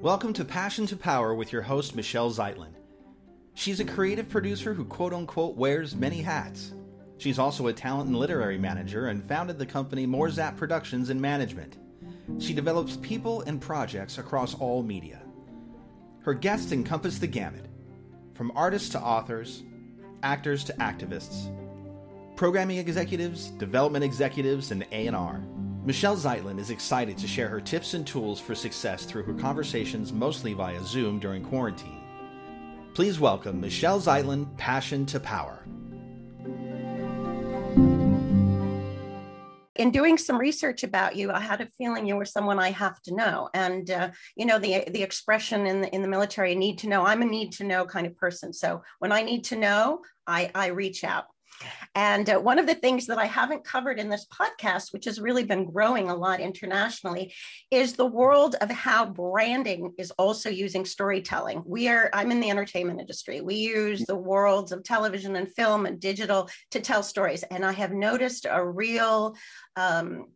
Welcome to Passion to Power with your host, Michelle Zeitlin. She's a creative producer who quote unquote wears many hats. She's also a talent and literary manager and founded the company Morzap Productions and Management. She develops people and projects across all media. Her guests encompass the gamut from artists to authors, actors to activists, programming executives, development executives, and A&R. Michelle Zeitlin is excited to share her tips and tools for success through her conversations mostly via Zoom during quarantine. Please welcome Michelle Zeitlin, Passion to Power. in doing some research about you, I had a feeling you were someone I have to know. And uh, you know the the expression in the in the military, need to know. I'm a need to know kind of person. So when I need to know, I I reach out. And uh, one of the things that I haven't covered in this podcast, which has really been growing a lot internationally, is the world of how branding is also using storytelling. We are, I'm in the entertainment industry. We use the worlds of television and film and digital to tell stories. And I have noticed a real, um,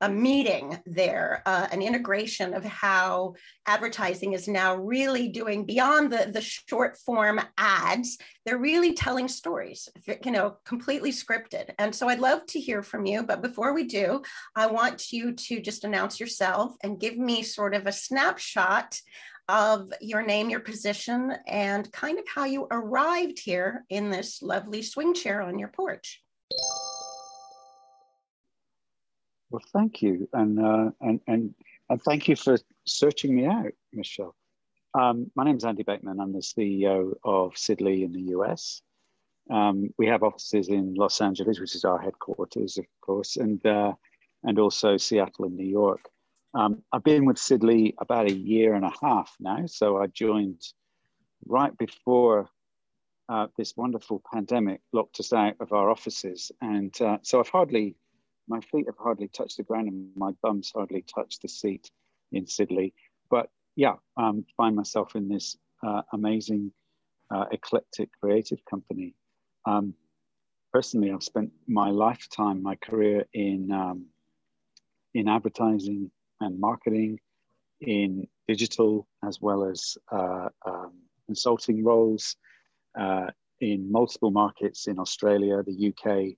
a meeting there, uh, an integration of how advertising is now really doing beyond the, the short form ads. They're really telling stories, you know, completely scripted. And so I'd love to hear from you. But before we do, I want you to just announce yourself and give me sort of a snapshot of your name, your position, and kind of how you arrived here in this lovely swing chair on your porch. Well, thank you, and uh, and and and thank you for searching me out, Michelle. Um, my name is Andy Beckman. I'm the CEO of Sid Lee in the US. Um, we have offices in Los Angeles, which is our headquarters, of course, and uh, and also Seattle and New York. Um, I've been with Sid Lee about a year and a half now. So I joined right before uh, this wonderful pandemic locked us out of our offices, and uh, so I've hardly my feet have hardly touched the ground and my bum's hardly touched the seat in Sid Lee. But yeah, um, find myself in this uh, amazing, uh, eclectic creative company. Um, personally, I've spent my lifetime, my career in um, in advertising and marketing, in digital as well as uh, um, consulting roles uh, in multiple markets in Australia, the UK,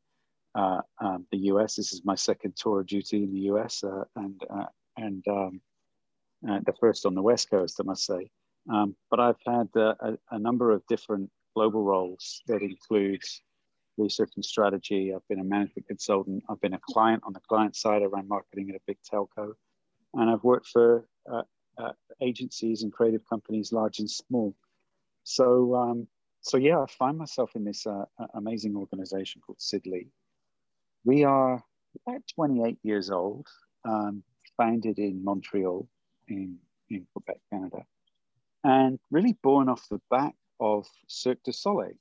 uh, um, the US. This is my second tour of duty in the US, uh, and uh, and um, uh, the first on the West Coast, I must say. Um, but I've had uh, a, a, number of different global roles that includes research and strategy. I've been a management consultant. I've been a client on the client side around marketing at a big telco, and I've worked for agencies and creative companies, large and small. So um, so yeah, I find myself in this uh, amazing organization called Sid Lee, we are about 28 years old, um, founded in Montreal in, in Quebec, Canada, and really born off the back of Cirque du Soleil.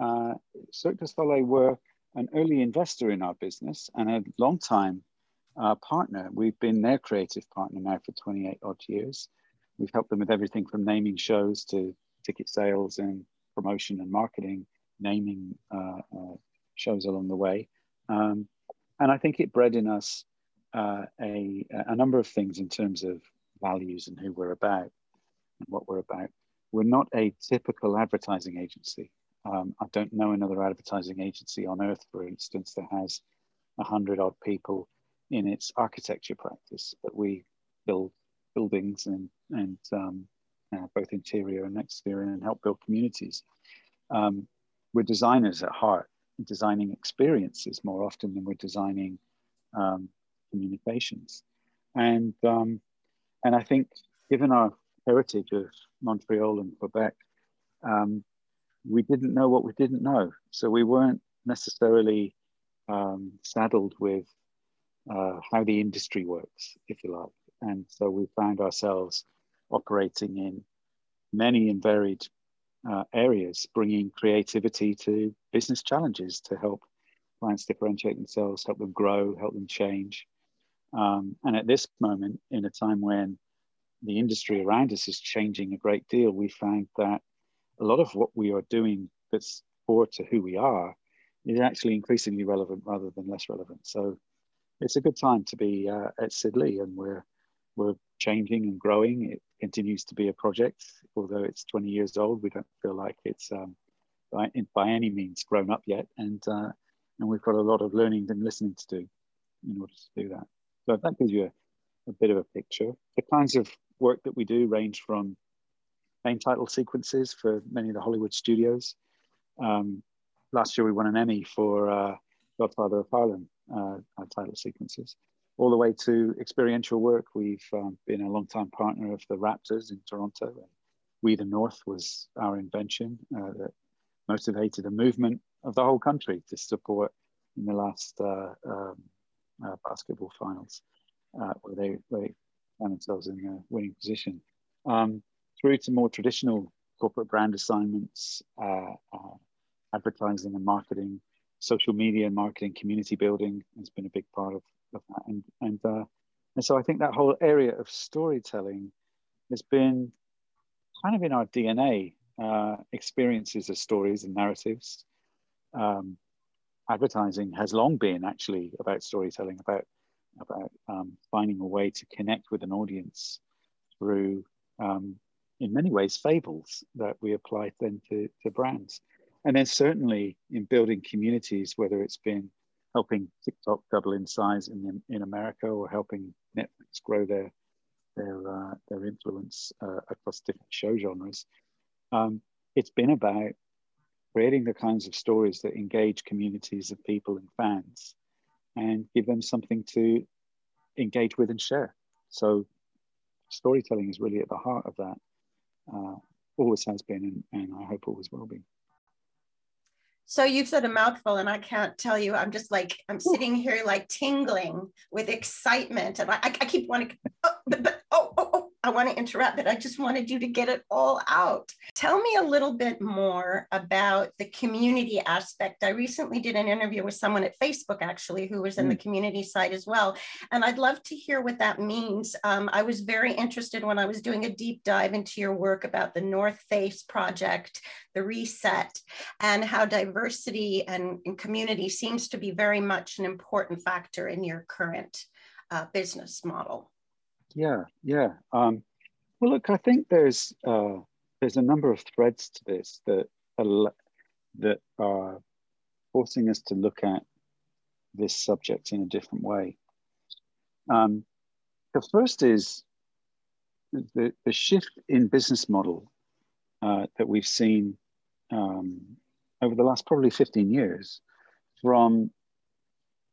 Uh, Cirque du Soleil were an early investor in our business and a long time uh, partner. We've been their creative partner now for 28 odd years. We've helped them with everything from naming shows to ticket sales and promotion and marketing, naming uh, uh shows along the way. Um, and I think it bred in us uh, a, a number of things in terms of values and who we're about and what we're about. We're not a typical advertising agency. Um, I don't know another advertising agency on earth, for instance, that has a hundred odd people in its architecture practice, but we build buildings and, and um, uh, both interior and exterior and help build communities. Um, we're designers at heart designing experiences more often than we're designing um, communications. And, um, and I think given our heritage of Montreal and Quebec, um, we didn't know what we didn't know. So we weren't necessarily um, saddled with uh, how the industry works, if you like. And so we found ourselves operating in many and varied uh, areas, bringing creativity to business challenges to help clients differentiate themselves, help them grow, help them change. Um, and at this moment, in a time when the industry around us is changing a great deal, we find that a lot of what we are doing that's core to who we are is actually increasingly relevant rather than less relevant. So it's a good time to be uh, at Sid Lee, and we're we're changing and growing. It continues to be a project, although it's 20 years old. We don't feel like it's um, by, by any means grown up yet, and uh, and we've got a lot of learning and listening to do in order to do that. So that gives you a, a bit of a picture. The kinds of work that we do range from main title sequences for many of the Hollywood studios. Um, last year we won an Emmy for uh, Godfather of Harlem uh, title sequences all the way to experiential work. We've um, been a long-time partner of the Raptors in Toronto. We the North was our invention uh, that motivated a movement of the whole country to support in the last uh, um, uh, basketball finals, uh, where they, where they found themselves in a winning position. Um, through to more traditional corporate brand assignments, uh, uh, advertising and marketing, social media and marketing, community building has been a big part of of that. And and uh, and so I think that whole area of storytelling has been kind of in our DNA. Uh, experiences of stories and narratives. Um, advertising has long been actually about storytelling, about about um, finding a way to connect with an audience through, um, in many ways, fables that we apply then to, to brands. And then certainly in building communities, whether it's been helping TikTok double in size in in America or helping Netflix grow their their uh, their influence uh, across different show genres. Um, it's been about creating the kinds of stories that engage communities of people and fans, and give them something to engage with and share. So, storytelling is really at the heart of that. Uh, always has been, and, and I hope always will be. So you've said a mouthful, and I can't tell you. I'm just like I'm sitting here like tingling with excitement, and I, I keep wanting. Oh, but, but, oh, oh, oh, I want to interrupt, but I just wanted you to get it all out. Tell me a little bit more about the community aspect. I recently did an interview with someone at Facebook, actually, who was in mm. the community side as well. And I'd love to hear what that means. Um, I was very interested when I was doing a deep dive into your work about the North Face project, the reset, and how diversity and, and community seems to be very much an important factor in your current uh, business model. Yeah, yeah. Um, well, look, I think there's uh, there's a number of threads to this that are, that are forcing us to look at this subject in a different way. Um, the first is the, the shift in business model uh, that we've seen um, over the last probably 15 years from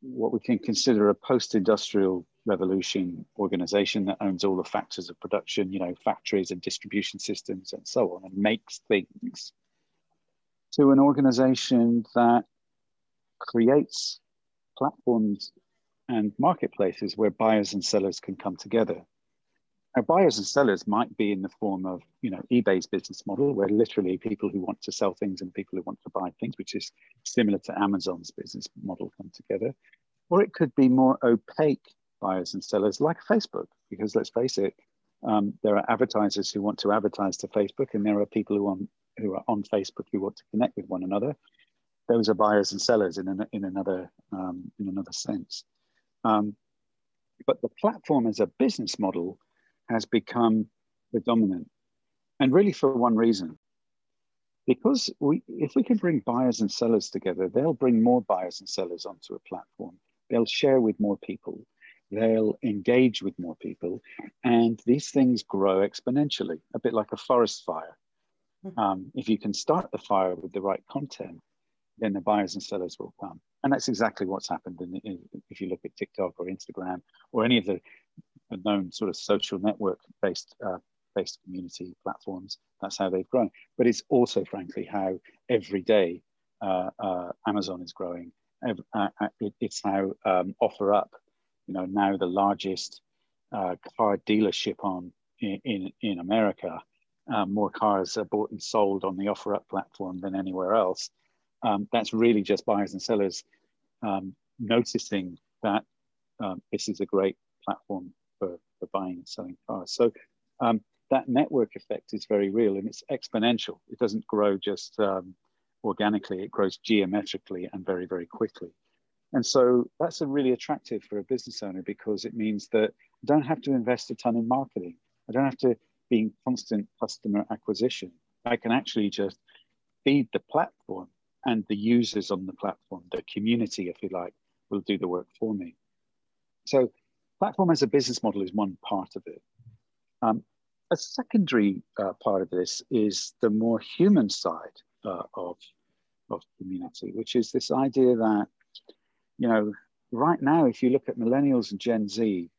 what we can consider a post-industrial revolution organization that owns all the factors of production, you know, factories and distribution systems and so on, and makes things, to an organization that creates platforms and marketplaces where buyers and sellers can come together. Now, buyers and sellers might be in the form of, you know, eBay's business model, where literally people who want to sell things and people who want to buy things, which is similar to Amazon's business model, come together. Or it could be more opaque buyers and sellers like Facebook, because let's face it, um, there are advertisers who want to advertise to Facebook, and there are people who, want, who are on Facebook who want to connect with one another. Those are buyers and sellers in, an, in, another, um, in another sense. Um, but the platform as a business model has become the dominant, and really for one reason. Because we, if we can bring buyers and sellers together, they'll bring more buyers and sellers onto a platform. They'll share with more people they'll engage with more people, and these things grow exponentially, a bit like a forest fire. Hmm. Um, if you can start the fire with the right content, then the buyers and sellers will come. And that's exactly what's happened in, in, if you look at TikTok or Instagram or any of the, the known sort of social network based uh, based community platforms. That's how they've grown. But it's also, frankly, how every day uh, uh, Amazon is growing. Uh, uh, it, it's how um, OfferUp you know, now the largest uh, car dealership on in, in, in America. Um, more cars are bought and sold on the OfferUp platform than anywhere else. Um, that's really just buyers and sellers um, noticing that um, this is a great platform for, for buying and selling cars. So um, that network effect is very real and it's exponential. It doesn't grow just um, organically, it grows geometrically and very, very quickly. And so that's a really attractive for a business owner because it means that I don't have to invest a ton in marketing. I don't have to be in constant customer acquisition. I can actually just feed the platform and the users on the platform, the community, if you like, will do the work for me. So platform as a business model is one part of it. Um, a secondary uh, part of this is the more human side uh, of, of community, which is this idea that, you know, right now, if you look at millennials and Gen Z,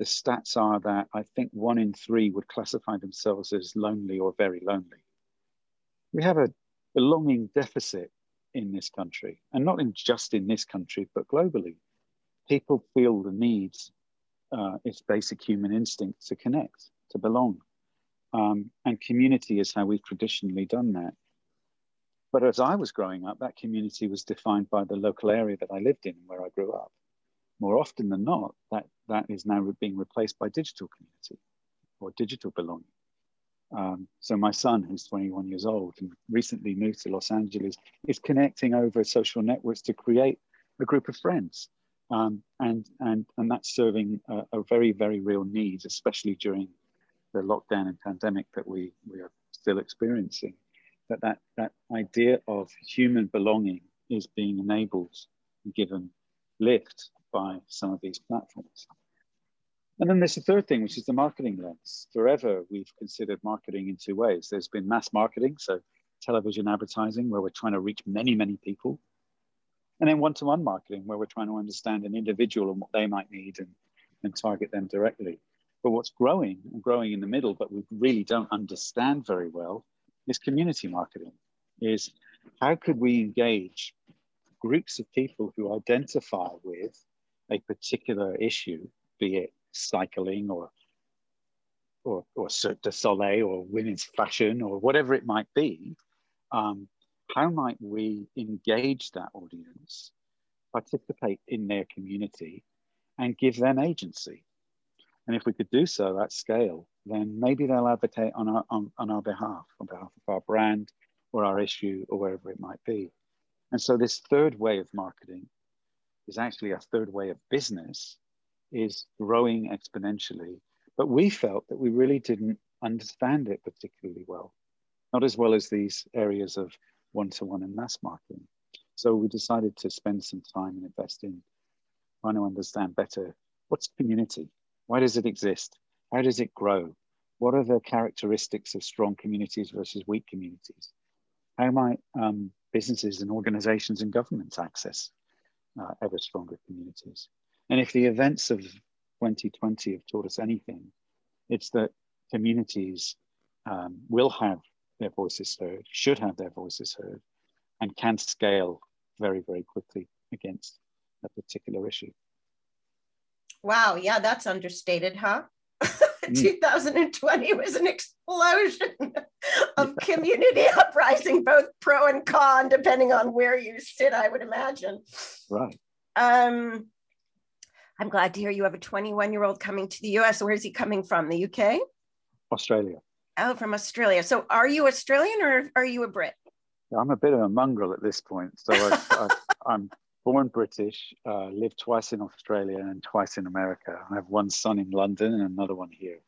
the stats are that I think one in three would classify themselves as lonely or very lonely. We have a belonging deficit in this country, and not in just in this country, but globally. People feel the needs, uh, it's basic human instinct to connect, to belong. Um, and community is how we've traditionally done that. But as I was growing up, that community was defined by the local area that I lived in, and where I grew up. More often than not, that, that is now being replaced by digital community or digital belonging. Um, so my son, who's 21 years old and recently moved to Los Angeles, is connecting over social networks to create a group of friends. Um, and, and, and that's serving a, a, very, very real need, especially during the lockdown and pandemic that we, we are still experiencing, that, that that idea of human belonging is being enabled and given lift by some of these platforms. And then there's a third thing, which is the marketing lens. Forever, we've considered marketing in two ways. There's been mass marketing, so television advertising, where we're trying to reach many, many people. And then one to one marketing, where we're trying to understand an individual and what they might need and, and target them directly. But what's growing and growing in the middle, but we really don't understand very well, is community marketing. Is how could we engage groups of people who identify with a particular issue, be it cycling or or, or Cirque du Soleil or women's fashion or whatever it might be, um, how might we engage that audience, participate in their community, and give them agency? And if we could do so at scale, then maybe they'll advocate on our, on, on our behalf, on behalf of our brand or our issue or wherever it might be. And so this third way of marketing is actually a third way of business is growing exponentially. But we felt that we really didn't understand it particularly well, not as well as these areas of one-to-one and mass marketing. So we decided to spend some time and invest in trying to understand better what's community, why does it exist? How does it grow? What are the characteristics of strong communities versus weak communities? How might um, businesses and organizations and governments access uh, ever stronger communities? And if the events of 2020 have taught us anything, it's that communities um, will have their voices heard, should have their voices heard, and can scale very, very quickly against a particular issue. Wow, yeah, that's understated, huh? Mm. 2020 was an explosion of community uprising, both pro and con, depending on where you sit, I would imagine. Right. Um, I'm glad to hear you have a 21 year old coming to the US. Where is he coming from? The UK? Australia. Oh, from Australia. So are you Australian or are you a Brit? I'm a bit of a mongrel at this point. So I, I'm born British, uh, lived twice in Australia and twice in America. I have one son in London and another one here.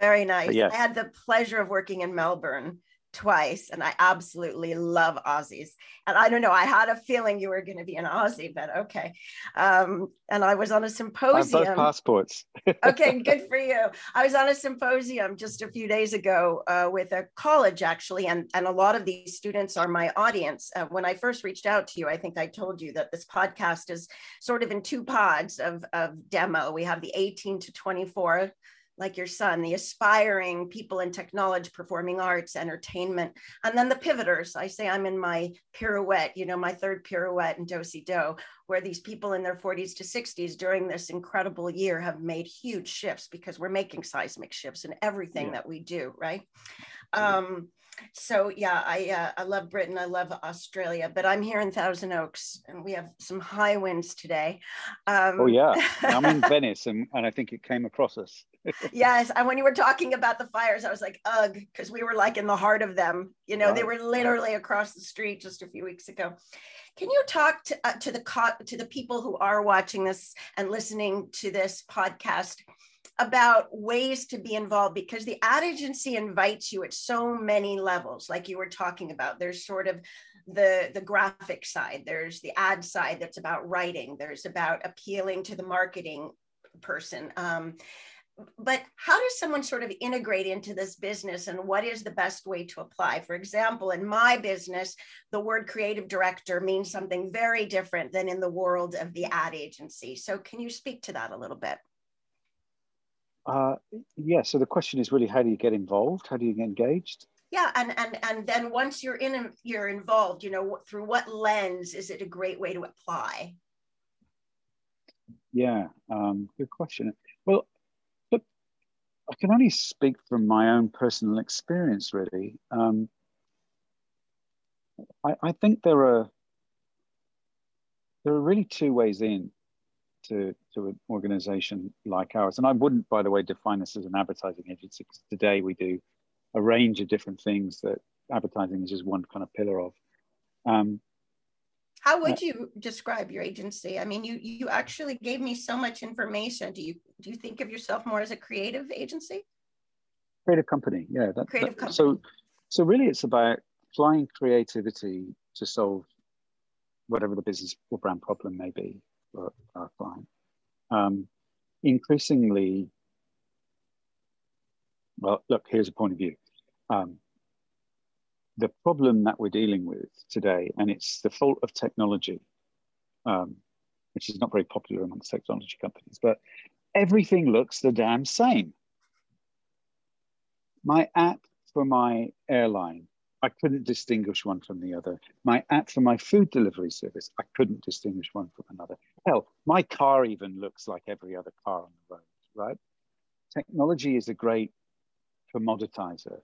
Very nice. Yes. I had the pleasure of working in Melbourne twice and I absolutely love Aussies. And I don't know, I had a feeling you were going to be an Aussie, but okay. Um, and I was on a symposium. both passports. okay, good for you. I was on a symposium just a few days ago uh, with a college actually, and, and a lot of these students are my audience. Uh, when I first reached out to you, I think I told you that this podcast is sort of in two pods of, of demo. We have the 18 to 24 like your son, the aspiring people in technology, performing arts, entertainment, and then the pivoters. I say I'm in my pirouette, you know, my third pirouette in Do-si-do, where these people in their 40s to 60s during this incredible year have made huge shifts because we're making seismic shifts in everything yeah. that we do, right? Um, so yeah, I uh, I love Britain. I love Australia, but I'm here in Thousand Oaks, and we have some high winds today. Um, oh yeah, I'm in Venice, and, and I think it came across us. Yes, and when you were talking about the fires, I was like, ugh, because we were like in the heart of them. You know, right. they were literally across the street just a few weeks ago. Can you talk to, uh, to the co- to the people who are watching this and listening to this podcast about ways to be involved? Because the ad agency invites you at so many levels, like you were talking about. There's sort of the the graphic side there's the ad side that's about writing there's about appealing to the marketing person um, but how does someone sort of integrate into this business and what is the best way to apply? For example in my business the word creative director means something very different than in the world of the ad agency. So can you speak to that a little bit? Uh, yeah so the question is really how do you get involved? How do you get engaged? Yeah and and and then once you're in you're involved you know through what lens is it a great way to apply? Yeah um, good question i can only speak from my own personal experience really um, I, I think there are there are really two ways in to, to an organization like ours. And I wouldn't, by the way, define this as an advertising agency today we do a range of different things that advertising is just one kind of pillar of. Um, How would you describe your agency? I mean, you you actually gave me so much information. Do you do you think of yourself more as a creative agency? Creative company, yeah. That, creative that, company. So, so really, it's about applying creativity to solve whatever the business or brand problem may be for our client. Um, increasingly, well, look, here's a point of view. Um, the problem that we're dealing with today, and it's the fault of technology, um, which is not very popular amongst technology companies, but everything looks the damn same. My app for my airline, I couldn't distinguish one from the other. My app for my food delivery service, I couldn't distinguish one from another. Hell, my car even looks like every other car on the road, right? Technology is a great commoditizer.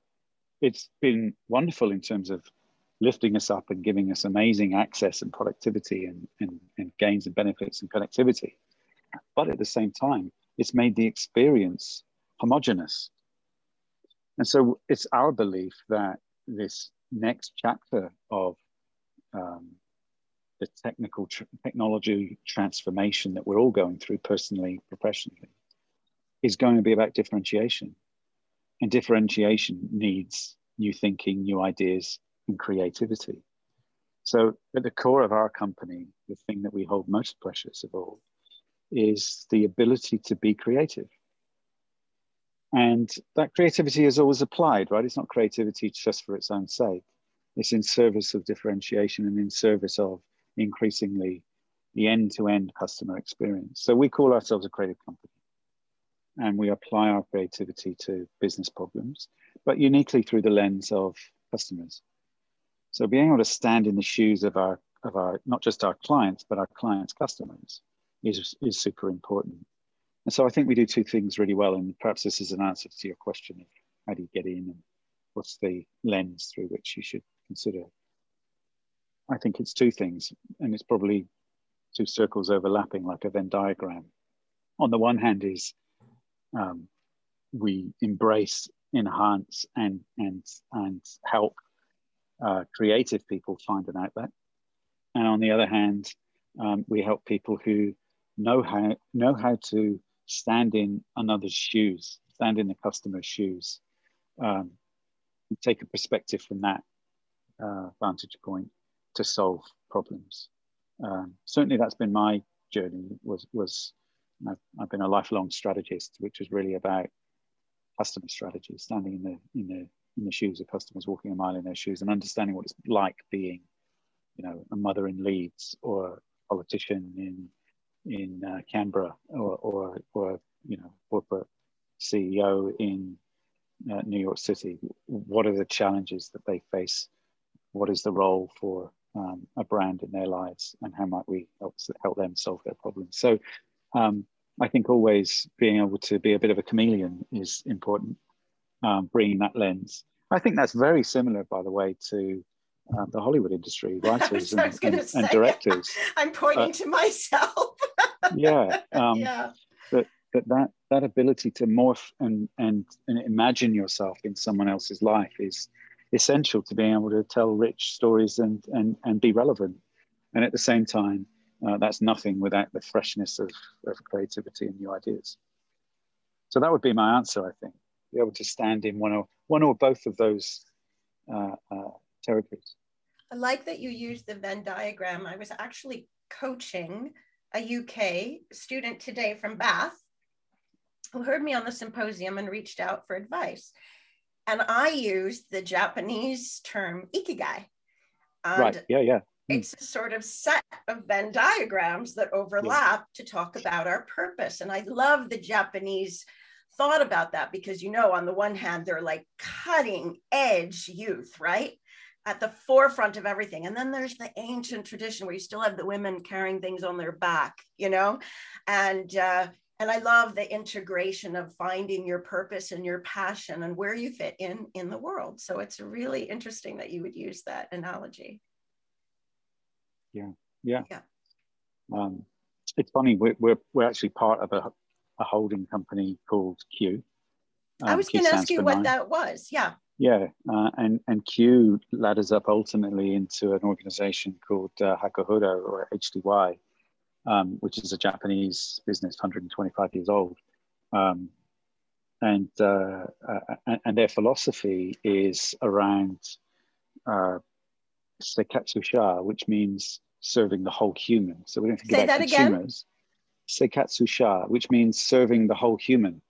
It's been wonderful in terms of lifting us up and giving us amazing access and productivity and, and, and gains and benefits and connectivity. But at the same time, it's made the experience homogenous. And so it's our belief that this next chapter of um, the technical tr- technology transformation that we're all going through personally, professionally, is going to be about differentiation. And differentiation needs new thinking, new ideas, and creativity. So, at the core of our company, the thing that we hold most precious of all is the ability to be creative. And that creativity is always applied, right? It's not creativity just for its own sake. It's in service of differentiation and in service of increasingly the end to end customer experience. So we call ourselves a creative company and we apply our creativity to business problems, but uniquely through the lens of customers. So being able to stand in the shoes of our of our not just our clients, but our clients' customers is, is super important. And so I think we do two things really well. And perhaps this is an answer to your question of how do you get in and what's the lens through which you should consider. I think it's two things, and it's probably two circles overlapping like a Venn diagram. On the one hand is um, we embrace, enhance, and and and help uh, creative people find an outlet. And on the other hand, um, we help people who know how know how to stand in another's shoes, stand in the customer's shoes, um, take a perspective from that uh, vantage point to solve problems. Um, certainly, that's been my journey. Was was I've, I've been a lifelong strategist, which is really about customer strategy, standing in the in the in the shoes of customers, walking a mile in their shoes, and understanding what it's like being, you know, a mother in Leeds or a politician in in uh, Canberra or, or or you know corporate CEO in uh, New York City. What are the challenges that they face? What is the role for um, a brand in their lives, and how might we help help them solve their problems? So um, I think always being able to be a bit of a chameleon is important, um, bringing that lens. I think that's very similar, by the way, to uh, the Hollywood industry, writers and, and, and, directors. I'm pointing uh, to myself. yeah, um, yeah. But, but that that ability to morph and, and and imagine yourself in someone else's life is essential to being able to tell rich stories and and and be relevant. And at the same time, uh, that's nothing without the freshness of, of creativity and new ideas. So that would be my answer, I think. Be able to stand in one or one or both of those uh, uh, territories. I like that you used the Venn diagram. I was actually coaching a UK student today from Bath who heard me on the symposium and reached out for advice. And I used the Japanese term ikigai. And right. Yeah. Yeah. Hmm. It's a sort of set of Venn diagrams that overlap yeah. to talk about our purpose. And I love the Japanese thought about that because, you know, on the one hand, they're like cutting edge youth, right? At the forefront of everything. And then there's the ancient tradition where you still have the women carrying things on their back, you know? And, uh, and I love the integration of finding your purpose and your passion and where you fit in in the world. So it's really interesting that you would use that analogy. Yeah, yeah. yeah. Um, it's funny. We're, we're we're actually part of a, a holding company called kyu. Um, I was going to ask you what nine. that was. Yeah. Yeah, uh, and and kyu ladders up ultimately into an organization called uh, Hakuhodo or HDY, um, which is a Japanese business, 125 years old. Um, and, uh, uh, and their philosophy is around uh, Seikatsu Sha, which means serving the whole human. So we don't think Say about consumers. Again. Seikatsu Sha, which means serving the whole human,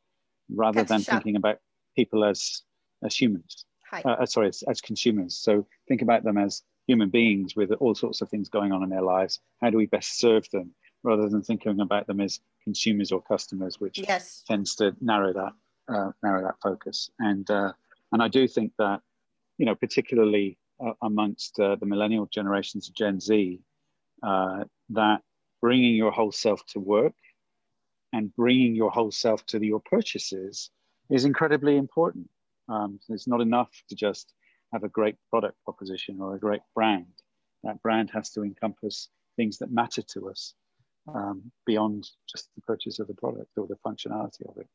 rather than thinking about people as as humans. Uh, sorry, as, as consumers. So think about them as human beings with all sorts of things going on in their lives. How do we best serve them? rather than thinking about them as consumers or customers, which yes. tends to narrow that uh, narrow that focus. And uh, and I do think that you know, particularly uh, amongst uh, the millennial generations of Gen Z, uh, that bringing your whole self to work and bringing your whole self to your purchases is incredibly important. Um, it's not enough to just have a great product proposition or a great brand. That brand has to encompass things that matter to us um, beyond just the purchase of the product or the functionality of it.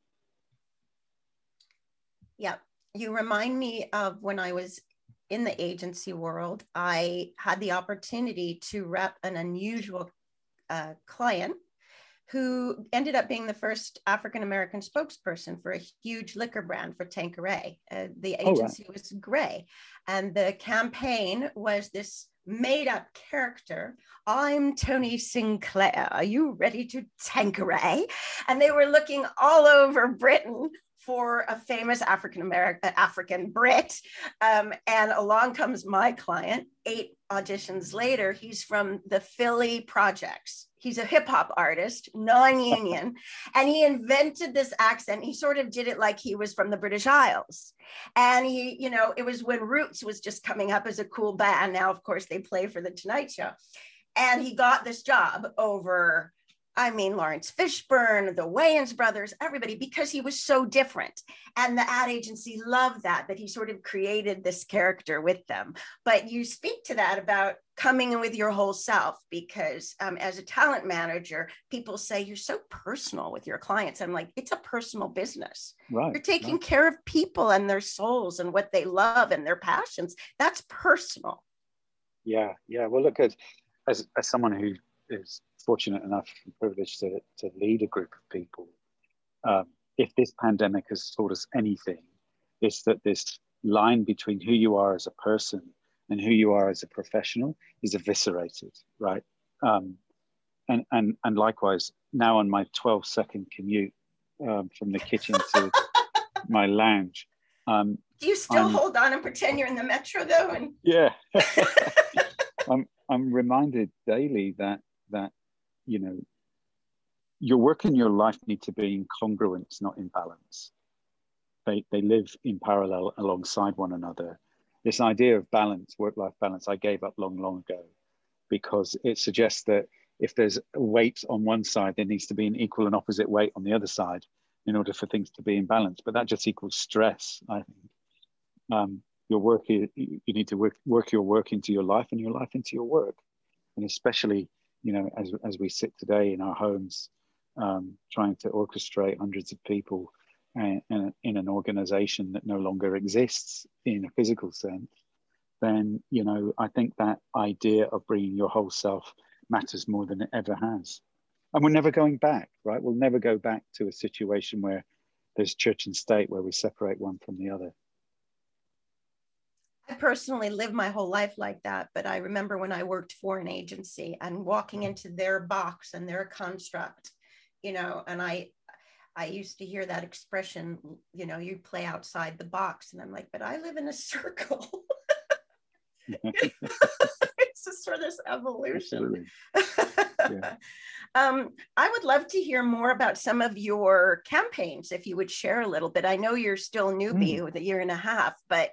Yeah, you remind me of when I was in the agency world, I had the opportunity to rep an unusual uh, client who ended up being the first African American spokesperson for a huge liquor brand for Tanqueray. Uh, the agency oh, right. was Grey, and the campaign was this made up character. I'm Tony Sinclair. Are you ready to Tanqueray? And they were looking all over Britain for a famous African American, African Brit. Um, and along comes my client. Eight auditions later, he's from the Philly Projects. He's a hip hop artist, non union, and he invented this accent. He sort of did it like he was from the British Isles. And he, you know, it was when Roots was just coming up as a cool band. Now, of course, they play for the Tonight Show. And he got this job over I mean, Laurence Fishburne, the Wayans brothers, everybody, because he was so different. And the ad agency loved that, that he sort of created this character with them. But you speak to that about coming in with your whole self, because um, as a talent manager, people say you're so personal with your clients. I'm like, it's a personal business. Right. You're taking right. care of people and their souls and what they love and their passions. That's personal. Yeah. Yeah. Well, look, as, as, as someone who is fortunate enough and privileged to, to lead a group of people. Um, if this pandemic has taught us anything, it's that this line between who you are as a person and who you are as a professional is eviscerated, right? Um, and, and, and likewise, now on my 12 second commute um, from the kitchen to my lounge. Um, Do you still I'm, hold on and pretend you're in the metro though? And... Yeah. I'm, I'm reminded daily that that you know your work and your life need to be in congruence, not in balance. They they live in parallel alongside one another. This idea of balance, work-life balance, I gave up long, long ago, because it suggests that if there's weight on one side, there needs to be an equal and opposite weight on the other side in order for things to be in balance. But that just equals stress, I think. Um, your work, you, you need to work, work your work into your life and your life into your work. And especially you know, as, as we sit today in our homes, um, trying to orchestrate hundreds of people and, and in an organization that no longer exists in a physical sense, then you know I think that idea of bringing your whole self matters more than it ever has. And we're never going back, right? We'll never go back to a situation where there's church and state where we separate one from the other. I personally lived my whole life like that, but I remember when I worked for an agency and walking into their box and their construct, you know, and I I used to hear that expression, you know, you play outside the box. And I'm like, but I live in a circle. it's just sort of this evolution. yeah. um, I would love to hear more about some of your campaigns, if you would share a little bit. I know you're still newbie mm. with a year and a half, but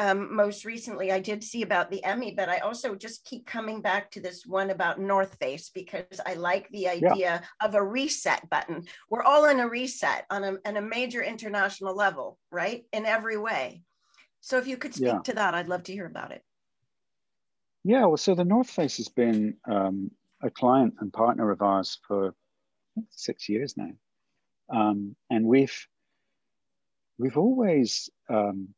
um, most recently I did see about the Emmy, but I also just keep coming back to this one about North Face because I like the idea yeah. of a reset button. We're all in a reset on a, on a major international level, right? In every way. So if you could speak yeah. to that, I'd love to hear about it. Yeah, well, so the North Face has been um, a client and partner of ours for six years now, um, and we've we've always um,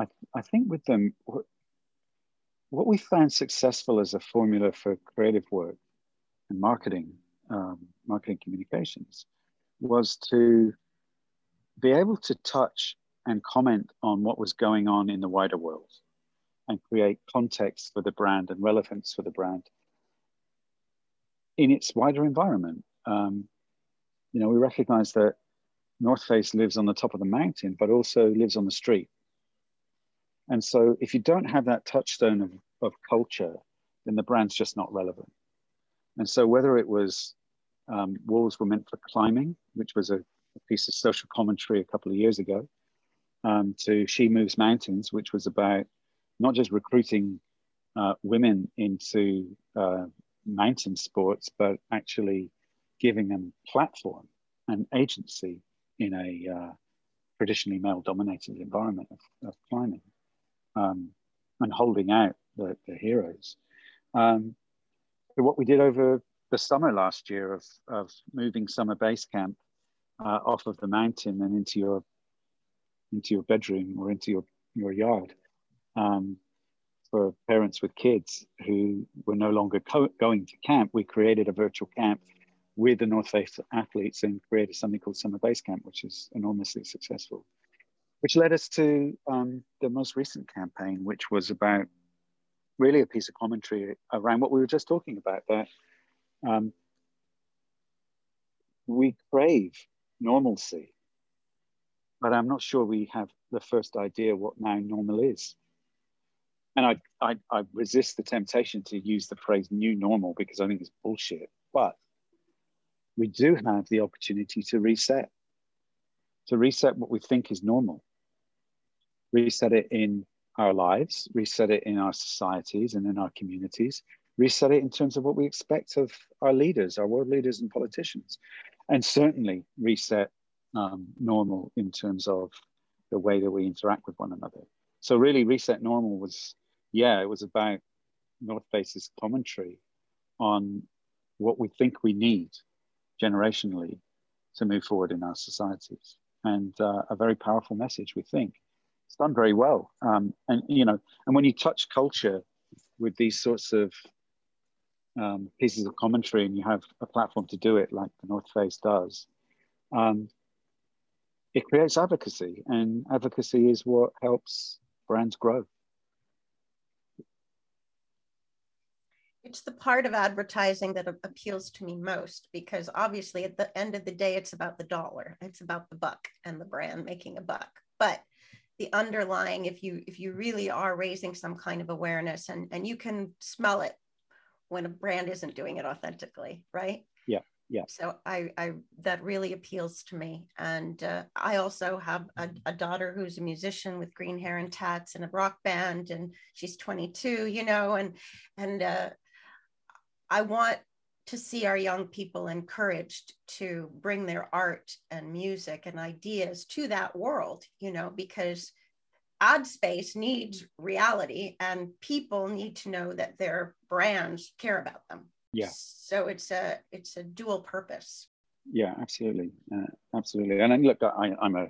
I, I think with them, what, we found successful as a formula for creative work and marketing, um, marketing communications, was to be able to touch and comment on what was going on in the wider world and create context for the brand and relevance for the brand in its wider environment. Um, you know, we recognize that North Face lives on the top of the mountain, but also lives on the street. And so if you don't have that touchstone of, of culture, then the brand's just not relevant. And so whether it was um, Walls Were Meant for Climbing, which was a, a, piece of social commentary a couple of years ago, um, to She Moves Mountains, which was about not just recruiting uh, women into uh, mountain sports, but actually giving them platform and agency in a uh, traditionally male dominated environment of, of climbing um, and holding out the, the heroes. Um, what we did over the summer last year of, of moving summer base camp uh, off of the mountain and into your into your bedroom or into your, your yard um, for parents with kids who were no longer going to camp. We created a virtual camp with the North Face athletes and created something called Summer Base Camp, which is enormously successful which led us to um, the most recent campaign, which was about really a piece of commentary around what we were just talking about that um, we crave normalcy, but I'm not sure we have the first idea what now normal is. And I, I, I resist the temptation to use the phrase new normal because I think it's bullshit. But we do have the opportunity to reset, to reset what we think is normal reset it in our lives, reset it in our societies and in our communities, reset it in terms of what we expect of our leaders, our world leaders and politicians, and certainly reset um, normal in terms of the way that we interact with one another. So really reset normal was, yeah, it was about North Face's commentary on what we think we need generationally to move forward in our societies. And uh, a very powerful message, we think it's done very well. Um, and you know, and when you touch culture with these sorts of um, pieces of commentary, and you have a platform to do it, like the North Face does, um, it creates advocacy, and advocacy is what helps brands grow. It's the part of advertising that appeals to me most because obviously at the end of the day, it's about the dollar, it's about the buck and the brand making a buck. But the underlying if you if you really are raising some kind of awareness and and you can smell it when a brand isn't doing it authentically right? Yeah yeah. So i i that really appeals to me. And uh, i also have a, a, daughter who's a musician with green hair and tats and a rock band and she's 22 you know and and uh, i want to see our young people encouraged to bring their art and music and ideas to that world, you know, because ad space needs reality and people need to know that their brands care about them. Yeah. So it's a it's a dual purpose. Yeah, absolutely, uh, absolutely. And then look, I, I'm a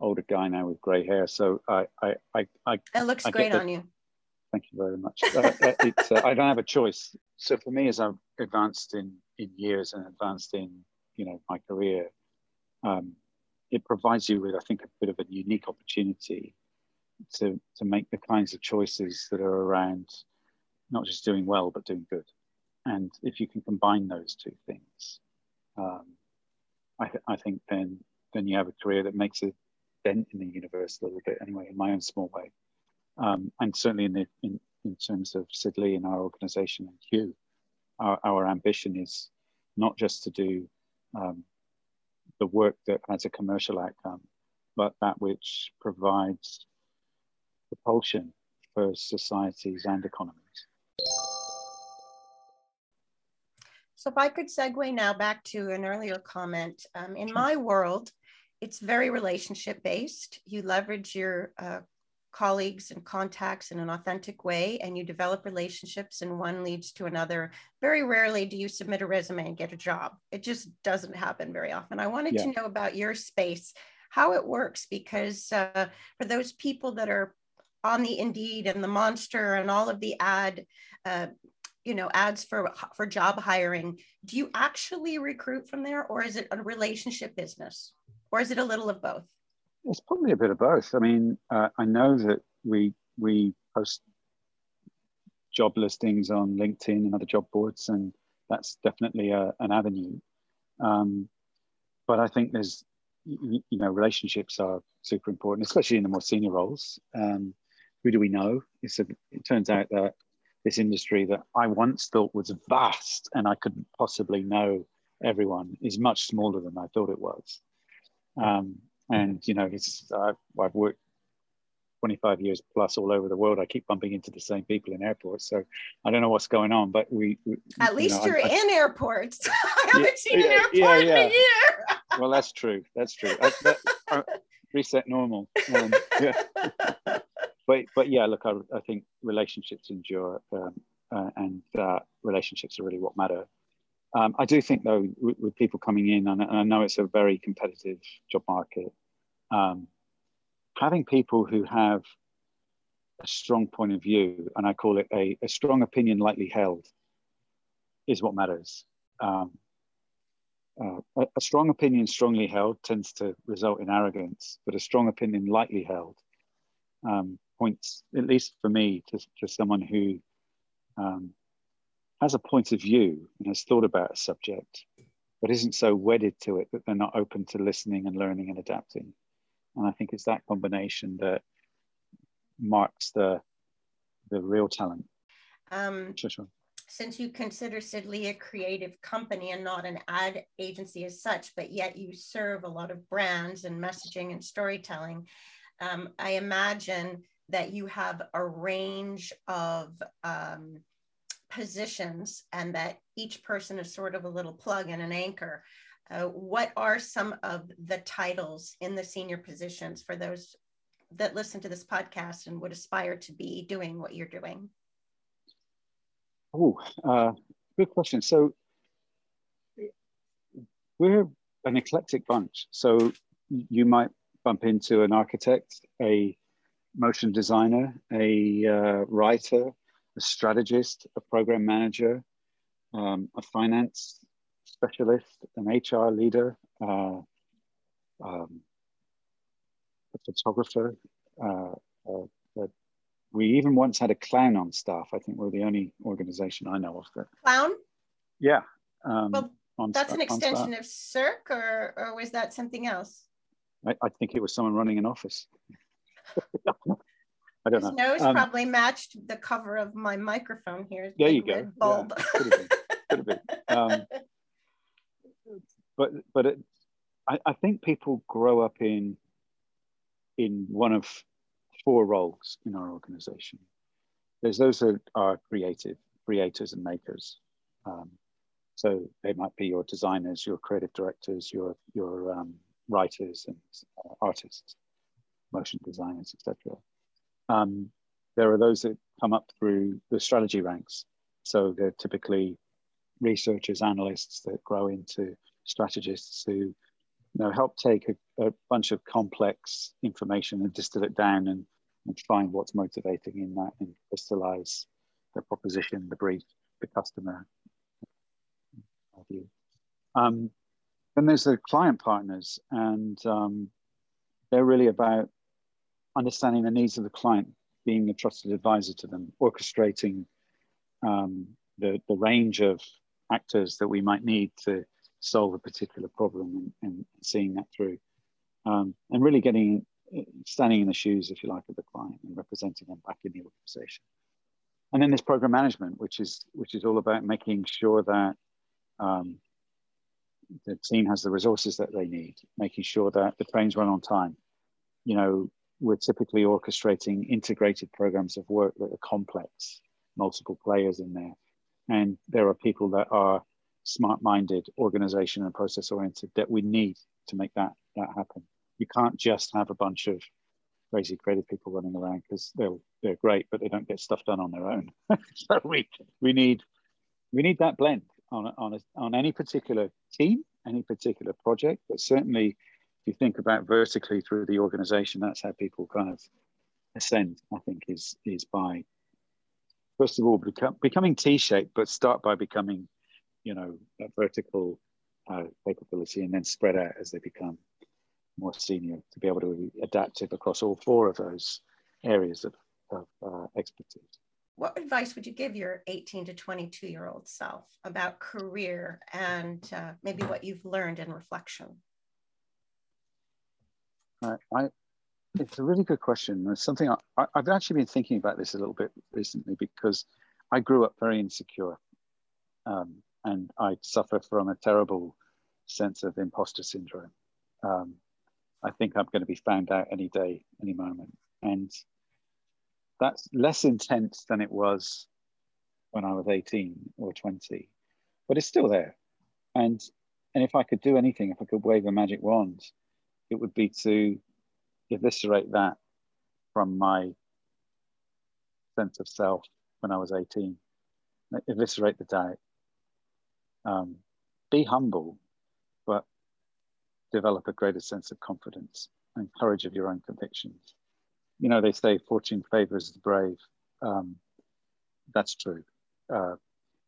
older guy now with grey hair, so I I I, I it looks I great on you. Thank you very much. uh, uh, I don't have a choice. So for me, as I've advanced in in years and advanced in you know my career, um, it provides you with I think a bit of a unique opportunity to to make the kinds of choices that are around not just doing well but doing good. And if you can combine those two things, um, I, th- I think then then you have a career that makes a dent in the universe a little bit anyway, in my own small way. Um, and certainly in, the, in, in terms of Sid Lee and our organization and you, our, our ambition is not just to do um, the work that has a commercial outcome, but that which provides propulsion for societies and economies. So if I could segue now back to an earlier comment, um, in my world, it's very relationship based. You leverage your uh, colleagues and contacts in an authentic way and you develop relationships and one leads to another. Very rarely do you submit a resume and get a job. It just doesn't happen very often. I wanted yeah. to know about your space how it works because uh, for those people that are on the indeed and the monster and all of the ad uh, you know ads for for job hiring do you actually recruit from there or is it a relationship business? Or is it a little of both it's probably a bit of both. I mean, uh, I know that we we post job listings on LinkedIn and other job boards, and that's definitely a, an avenue. Um, but I think there's, you, know, relationships are super important, especially in the more senior roles. Um, who do we know? It's a, it turns out that this industry that I once thought was vast and I couldn't possibly know everyone is much smaller than I thought it was. Um, and you know, it's I've, I've worked 25 years plus all over the world. I keep bumping into the same people in airports, so I don't know what's going on. But we, we at least you are in airports. I haven't yeah, seen an airport yeah, yeah. in a year. well, that's true. That's true. I, that, uh, reset normal. Um, yeah. but but yeah, look, I, I think relationships endure, um, uh, and uh, relationships are really what matter. Um, I do think, though, with, with people coming in, and, and, I know it's a very competitive job market, um, having people who have a strong point of view, and I call it a, a strong opinion lightly held, is what matters. Um, uh, a, a, strong opinion strongly held tends to result in arrogance, but a strong opinion lightly held um, points, at least for me, to, to someone who um, has a point of view and has thought about a subject, but isn't so wedded to it that they're not open to listening and learning and adapting. And I think it's that combination that marks the the real talent. Um, sure, sure. Since you consider Sid Lee a creative company and not an ad agency as such, but yet you serve a lot of brands and messaging and storytelling, um, I imagine that you have a range of um, positions and that each person is sort of a little plug and an anchor. Uh, what are some of the titles in the senior positions for those that listen to this podcast and would aspire to be doing what you're doing? Oh, uh, good question. So we're an eclectic bunch. So you might bump into an architect, a motion designer, a uh, writer, a strategist, a program manager, um, a finance specialist, an HR leader, uh, um, a photographer. Uh, uh, we even once had a clown on staff. I think we're the only organization I know of that. Clown? Yeah. Um, well, that's an extension of Cirque, or, or was that something else? I, I think it was someone running an office. I don't His know. nose um, probably matched the cover of my microphone here. There you go. Bulb. Yeah, could have been. Could have been. Um, but but it, I, I think people grow up in in one of four roles in our organization. There's those that are creative, creators and makers. Um, so they might be your designers, your creative directors, your your um, writers and uh, artists, motion designers, etc. Um, there are those that come up through the strategy ranks. So they're typically researchers, analysts that grow into strategists who you know, help take a, a bunch of complex information and distill it down and and find what's motivating in that and crystallize the proposition, the brief, the customer. Um, then there's the client partners, and um, they're really about understanding the needs of the client, being a trusted advisor to them, orchestrating um, the, the range of actors that we might need to solve a particular problem and, and seeing that through. Um, and really getting standing in the shoes, if you like, of the client and representing them back in the organization. And then there's program management, which is which is all about making sure that um, the team has the resources that they need, making sure that the trains run on time. You know, we're typically orchestrating integrated programs of work that are complex, multiple players in there, and there are people that are smart-minded, organization and process-oriented that we need to make that that happen. You can't just have a bunch of crazy creative people running around because they're they're great, but they don't get stuff done on their own. so we we need we need that blend on on a, on any particular team, any particular project, but certainly if you think about vertically through the organization, that's how people kind of ascend. I think is is by first of all become, becoming T-shaped, but start by becoming, you know, a vertical uh, capability, and then spread out as they become more senior to be able to be adaptive across all four of those areas of, of uh, expertise. What advice would you give your 18 to 22 year old self about career and uh, maybe what you've learned in reflection? I, it's a really good question. It's something I, have actually been thinking about this a little bit recently because I grew up very insecure um, and I suffer from a terrible sense of imposter syndrome. Um, I think I'm going to be found out any day, any moment. And that's less intense than it was when I was 18 or 20, but it's still there. And and if I could do anything, if I could wave a magic wand, it would be to eviscerate that from my sense of self when I was 18. Eviscerate the doubt. Um, be humble, but develop a greater sense of confidence and courage of your own convictions. You know, they say fortune favors the brave. Um, that's true. Uh,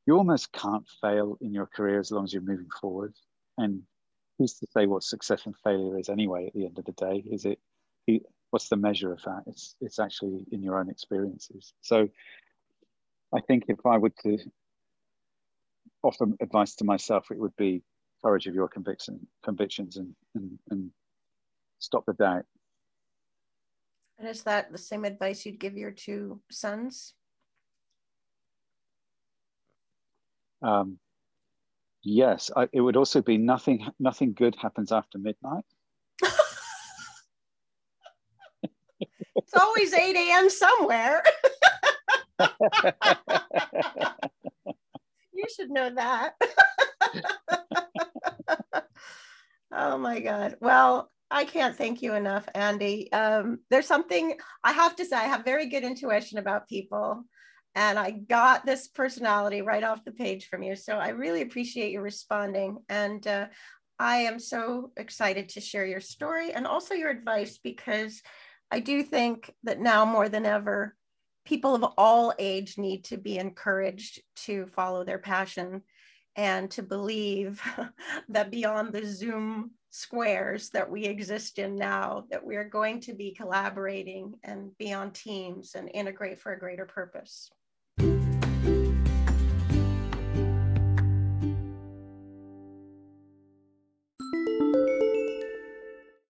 you almost can't fail in your career as long as you're moving forward. And who's to say what success and failure is anyway at the end of the day? Is it, what's the measure of that? It's, it's actually in your own experiences. So I think if I were to offer advice to myself, it would be courage of your conviction, convictions and, and, and stop the doubt. And is that the same advice you'd give your two sons? Um, yes, I, it would also be nothing. Nothing good happens after midnight. it's always eight a.m. somewhere. you should know that. oh my God. Well, I can't thank you enough, Andy. Um, there's something I have to say, I have very good intuition about people. And I got this personality right off the page from you. So I really appreciate you responding. And uh, I am so excited to share your story and also your advice because I do think that now more than ever, people of all age need to be encouraged to follow their passion and to believe that beyond the Zoom squares that we exist in now, that we are going to be collaborating and be on teams and integrate for a greater purpose.